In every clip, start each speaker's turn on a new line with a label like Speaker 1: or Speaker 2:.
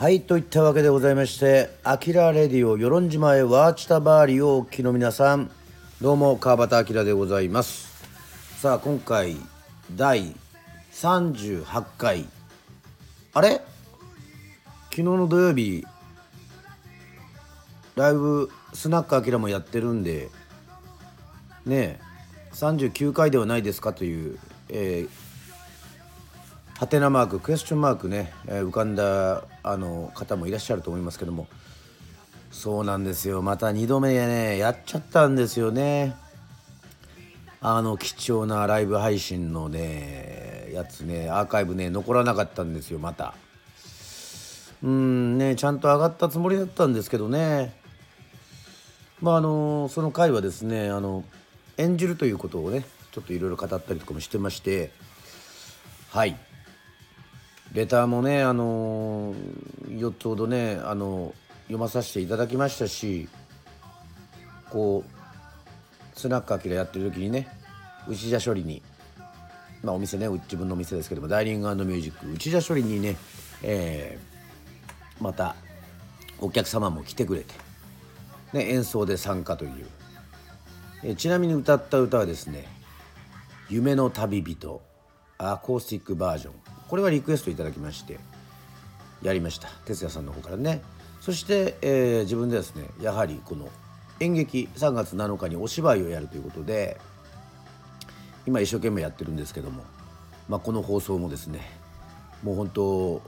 Speaker 1: はいといったわけでございまして「あきらレディオ与論島へワーチタバーリ」をお聞きの皆さんどうも川端明でございます。さあ今回第38回。あれ？昨日の土曜日ライブスナックあきらもやってるんでねえ39回ではないですかという、えー、ハテナマーククエスチョンマークね、えー、浮かんだあの方もいらっしゃると思いますけども。そうなんですよ。また2度目ねやっちゃったんですよね。あの貴重なライブ配信のねやつねアーカイブね残らなかったんですよまた。うんねちゃんと上がったつもりだったんですけどね。まああのその回はですねあの演じるということをねちょっといろいろ語ったりとかもしてまして。はい。レターもねあの4つほどねあの読まさせていただきましたしこうスナックアキラやってる時にね内田処理にまあお店ね自分のお店ですけどもダイニングミュージック内田処理にね、えー、またお客様も来てくれて、ね、演奏で参加という。えちなみに歌った歌はですね「夢の旅人」アコースティックバージョン。これはリクエストいただきましてやりました哲也さんの方からねそして、えー、自分でですねやはりこの演劇3月7日にお芝居をやるということで今一生懸命やってるんですけども、まあ、この放送もですねもう本当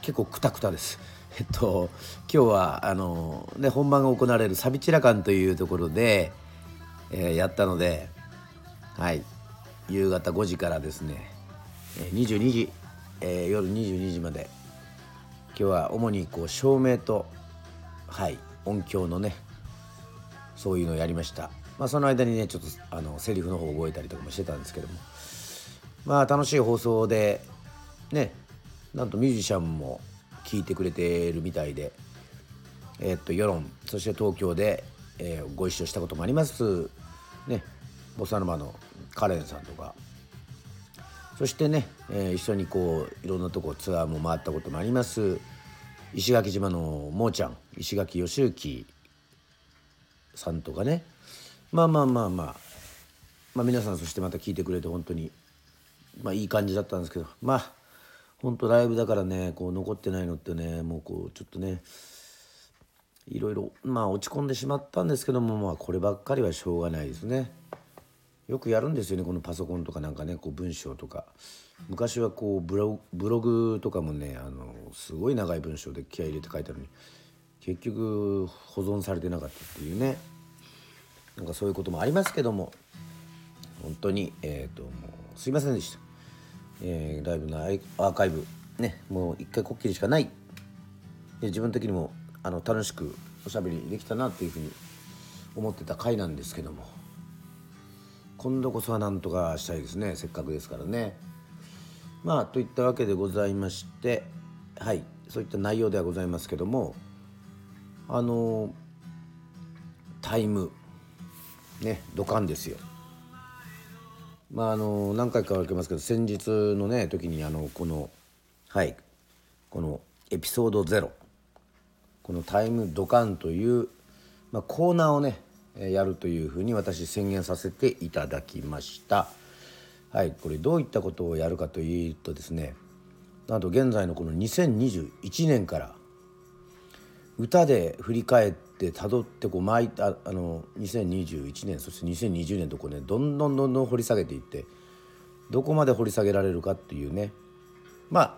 Speaker 1: 結構クタクタです。えっと今日はあの、ね、本番が行われるサビチラ館というところで、えー、やったので、はい、夕方5時からですね、22時、えー、夜22時まで。今日は主にこう照明と、はい、音響のねそういうのをやりました、まあ、その間にねちょっとあのセリフの方覚えたりとかもしてたんですけども。まあ楽しい放送でねなんとミュージシャンも聴いてくれてるみたいでえー、っと世論そして東京でえー、ご一緒したこともあります。ねボサノバのカレンさんとか。そしてね、えー、一緒にこういろんなとこツアーも回ったこともあります。石垣島のもーちゃん石垣義行さんとかね。まあまあまあまあ。まあ皆さんそしてまた聞いてくれて本当にまあいい感じだったんですけど。まあ本当ライブだからねこう残ってないのってねもうこうちょっとねいろいろまあ落ち込んでしまったんですけどもまあこればっかりはしょうがないですね。よくやるんですよねこのパソコンとかなんかねこう文章とか。昔はこうブログとかもねあのすごい長い文章で気合入れて書いてあるのに結局保存されてなかったっていうね。なんかそういうこともありますけども本当にえっ、ー、ともうすいませんでした、えー、ライブのアーカイブねもう一回こっきりしかない。で自分的にもあの楽しくおしゃべりできたなっていうふうに思ってた回なんですけども。今度こそはなんとかしたいですねせっかくですからね。まあといったわけでございましてはいそういった内容ではございますけどもあのタイムねドカンですよ。まああの何回か分けますけど先日のね時にあのこのはいこのエピソード0この「タイムドカン」という、まあ、コーナーをねやるというふうに私宣言させていただきました。はい、これどういったことをやるかというとですねなんと現在のこの2021年から歌で振り返ってたどってこう巻いたあの2021年そして2020年とこうねどんどんどんどん掘り下げていってどこまで掘り下げられるかっていうねまあ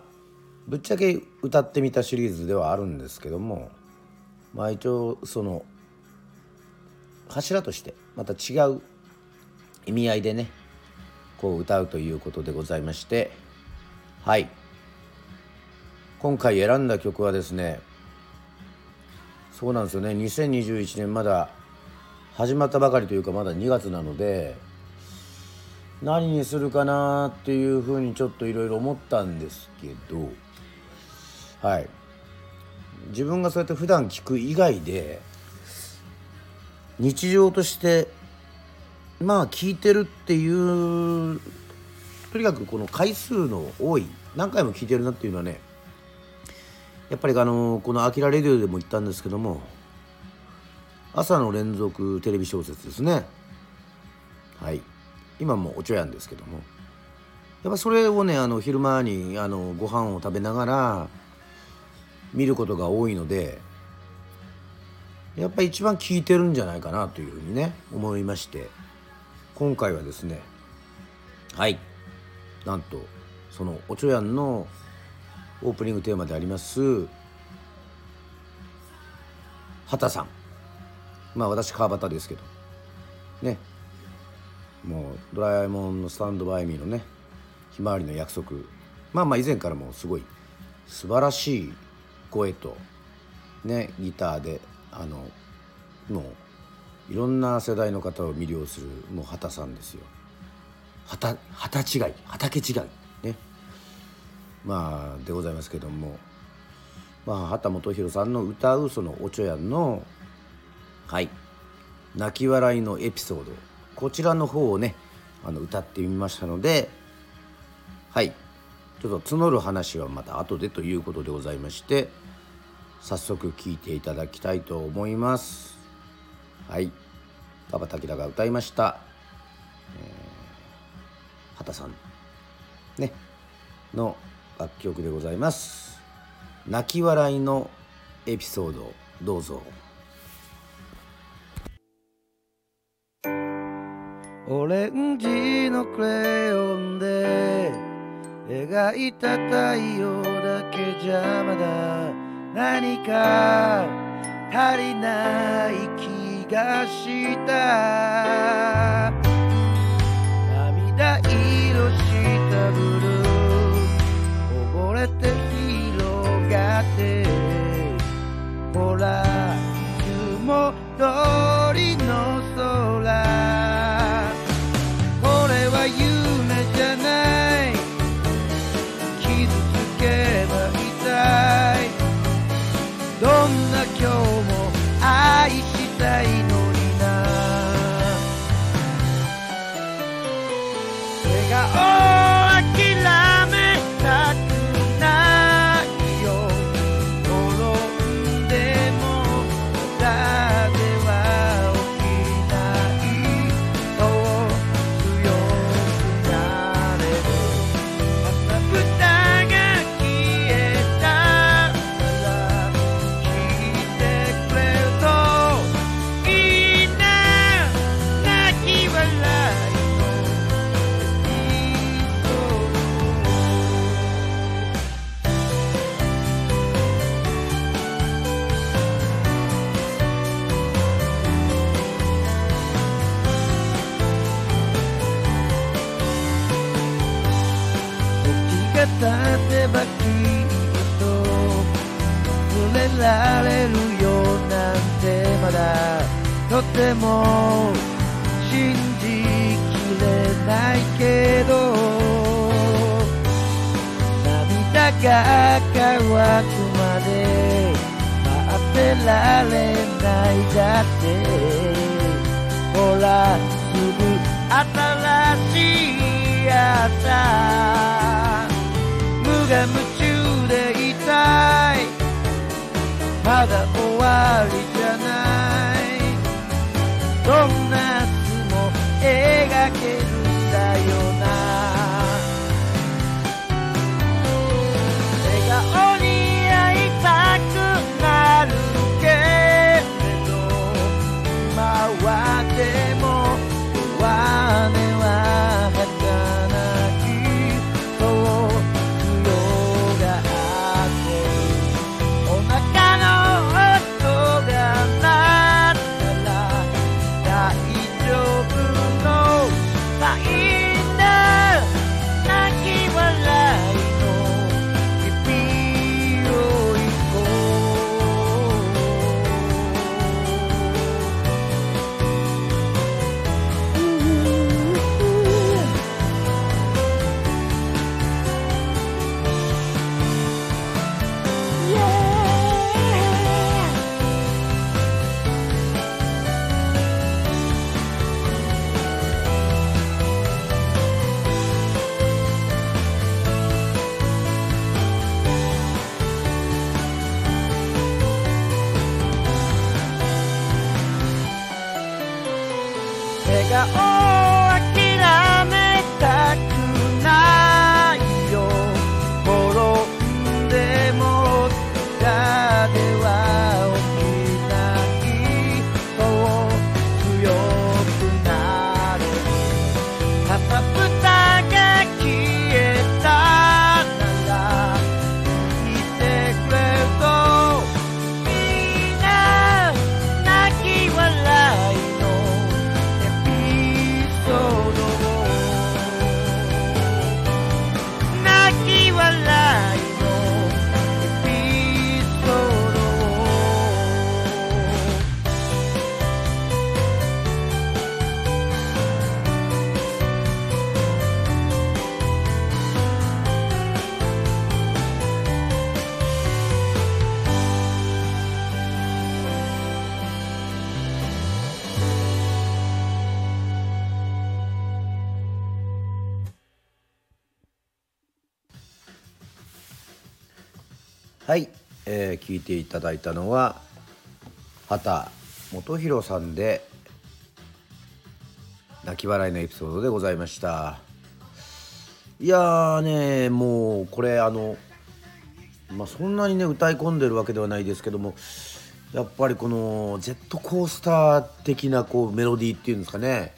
Speaker 1: ぶっちゃけ歌ってみたシリーズではあるんですけどもまあ一応その柱としてまた違う意味合いでねこう歌うということでございましてはい。今回選んだ曲はですねそうなんですよね。2021年まだ始まったばかりというかまだ2月なので何にするかなっていうふうにちょっといろいろ思ったんですけどはい。自分がそうやって普段聞く以外で日常としてまあ聞いてるっていうとにかくこの回数の多い何回も聞いてるなっていうのはねやっぱりあのこの「あきらレディオ」でも言ったんですけども朝の連続テレビ小説ですね。はい。今もお茶屋んですけども。やっぱそれをねあの昼間にあのご飯を食べながら見ることが多いのでやっぱり一番効いてるんじゃないかなというふうにね思いまして。今回はですねはい。なんとそのおちょやんのオープニングテーマであります畑さん。まあ私川端ですけど。ね。もうドラえもんのスタンドバイミーのねひまわりの約束。まあまあ以前からもすごい素晴らしい声とねギターであのもういろんな世代の方を魅了するもう畑さんですよ。畑畑違い畑違いね。まあでございますけども。まあ畑基博さんの歌うそのおちょやんのはい。泣き笑いのエピソード。こちらの方をねあの歌ってみましたのではい。ちょっと募る話はまた後でということでございまして。早速聴いていただきたいと思います。はい。馬場明が歌いました、えー、畑さん。ね。の楽曲でございます。泣き笑いのエピソードどうぞ。
Speaker 2: オレンジのクレヨンで描いた太陽だけじゃまだ。何か足りない気がした。られるよなんてまだとても信じきれないけど涙が乾くまで待ってられないだって。ほらすぐ新しい朝。無我夢中でいたい。まだ終
Speaker 1: はい、えー聞いていただいたのは畑元博さんで泣き笑いのエピソードでございました。いやねもうこれあのまあそんなにね歌い込んでるわけではないですけどもやっぱりこのジェットコースター的なこうメロディーっていうんですかね。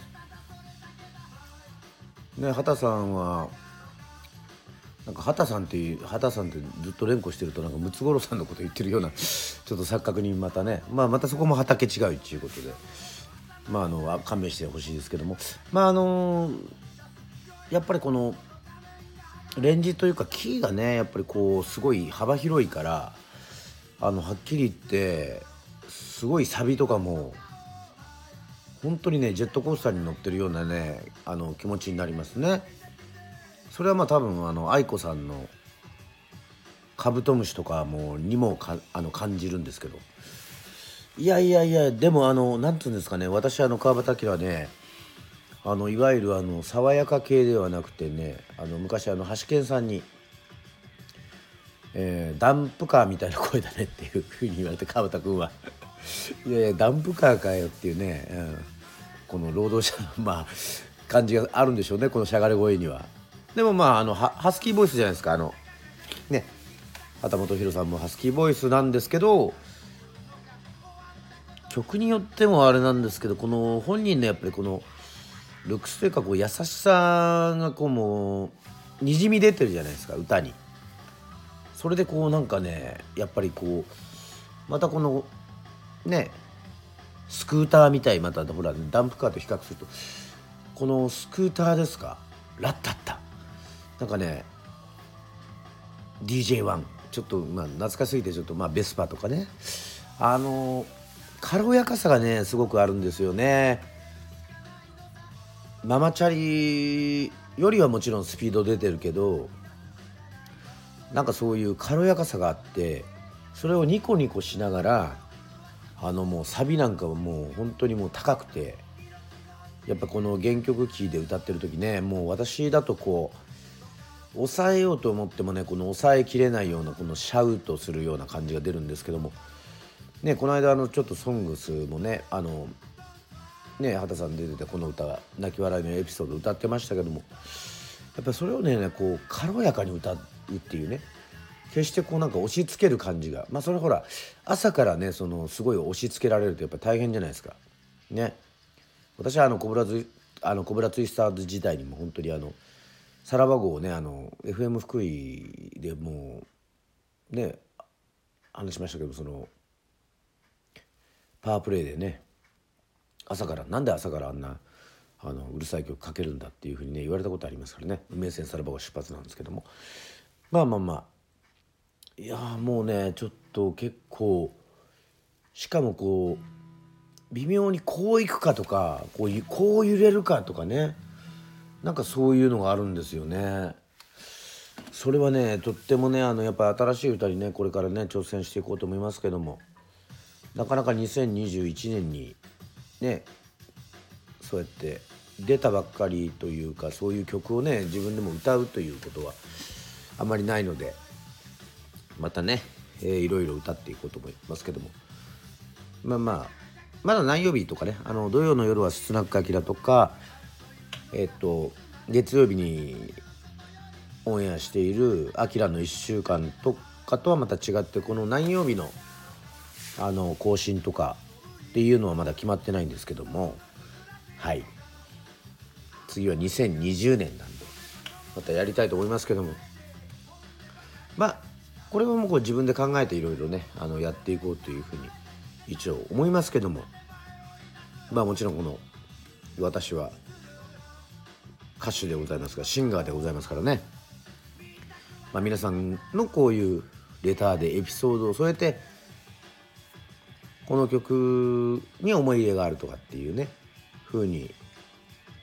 Speaker 1: ね畑さんはなんか畑さんっていう畑さんってずっと連呼してるとなんかムツゴロウさんのこと言ってるようなちょっと錯覚にまたね、まあ、またそこも畑違うっていうことで、まあ、あの勘弁してほしいですけどもまああのやっぱりこのレンジというかキーがねやっぱりこうすごい幅広いからあのはっきり言ってすごいサビとかも本当にねジェットコースターに乗ってるようなねあの気持ちになりますね。それはまあ多分あの愛子さんのカブトムシとかもにもかあの感じるんですけどいやいやいやでもあのなんていうんですかね私あの川端明はねあのいわゆるあの爽やか系ではなくてねあの昔あの橋健さんに、えーダンプカーみたいな声だねっていうふうに言われて川端君は「いやいやダンプカーかよ」っていうね、うんこの労働者のまあ感じがあるんでしょうねこのしゃがれ声には。でもまああのハスキーボイスじゃないですかあのね。畑本博さんもハスキーボイスなんですけど曲によってもあれなんですけどこの本人のやっぱりこのルックスというかこう優しさがこうもうにじみ出てるじゃないですか歌に。それでこうなんかねやっぱりこうまたこのねスクーターみたいまたほらダンプカーと比較するとこのスクーターですか？ラッタッタ。なんかね DJ1 ちょっとまあ懐かしすぎてちょっとまあベスパとかね。あの軽やかさがねすごくあるんですよね。ママチャリよりはもちろんスピード出てるけどなんかそういう軽やかさがあってそれをニコニコしながらあのもうサビなんかはもう本当にもう高くてやっぱこの原曲キーで歌ってる時ねもう私だとこう抑えようと思ってもねこの抑えきれないようなこのシャウトするような感じが出るんですけども。ねこの間あのちょっと「ソングスもねあのね畑さん出てたこの歌「泣き笑いのエピソード」歌ってましたけども。やっぱりそれをねこう軽やかに歌うっていうね。決してこうなんか押し付ける感じが。まあそれほら朝からねそのすごい押し付けられるとやっぱ大変じゃないですか。ね。私はあのコブラツあのコブラツイスターズ時代にも本当にあのさらば号ねあの FM 福井でもうね話しましたけどそのパワープレイでね朝からなんで朝からあんなあのうるさい曲かけるんだっていうふうにね言われたことありますからね。梅線さらば号出発なんですけども。まあまあまあ。いやもうねちょっと結構しかもこう微妙にこういくかとかこうこう揺れるかとかね。なんかそういうのがあるんですよね。それはねとってもねあのやっぱ新しい歌にねこれからね挑戦していこうと思いますけどもなかなか2021年にねそうやって出たばっかりというかそういう曲をね自分でも歌うということはあまりないのでまたね、えーいろいろ歌っていこうと思いますけどもまあまあまだ何曜日とかねあの土曜の夜はスナックアキラとかえっと月曜日にオンエアしている「アキラの1週間」とかとはまた違ってこの何曜日のあの更新とかっていうのはまだ決まってないんですけどもはい。次は2020年なんでまたやりたいと思いますけども。まあこれはもうこう自分で考えていろいろねあのやっていこうというふうに一応思いますけども。まあもちろんこの私は歌手でございますがシンガーでございますからね、まあ、皆さんのこういうレターでエピソードを添えてこの曲に思い入れがあるとかっていうね風に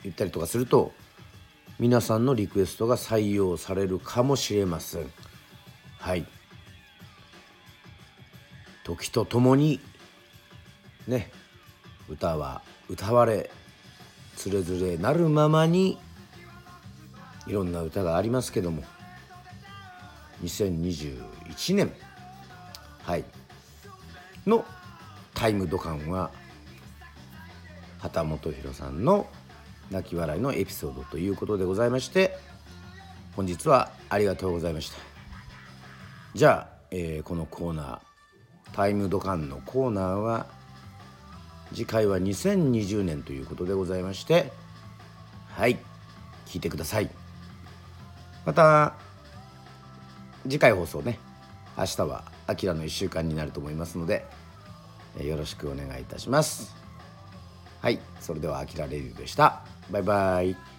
Speaker 1: 言ったりとかすると皆さんのリクエストが採用されるかもしれません。はい。時とともにね歌は歌われつれづれなるままにいろんな歌がありますけども。2021年はい。のタイムドカンは畑基博さんの泣き笑いのエピソードということでございまして本日はありがとうございました。じゃあ、えーこのコーナータイムドカンのコーナーは次回は2020年ということでございましてはい。聞いてください。また次回放送ね明日はアキラの1週間になると思いますのでえよろしくお願いいたします。はいそれではアキラレディオでした。バイバイ。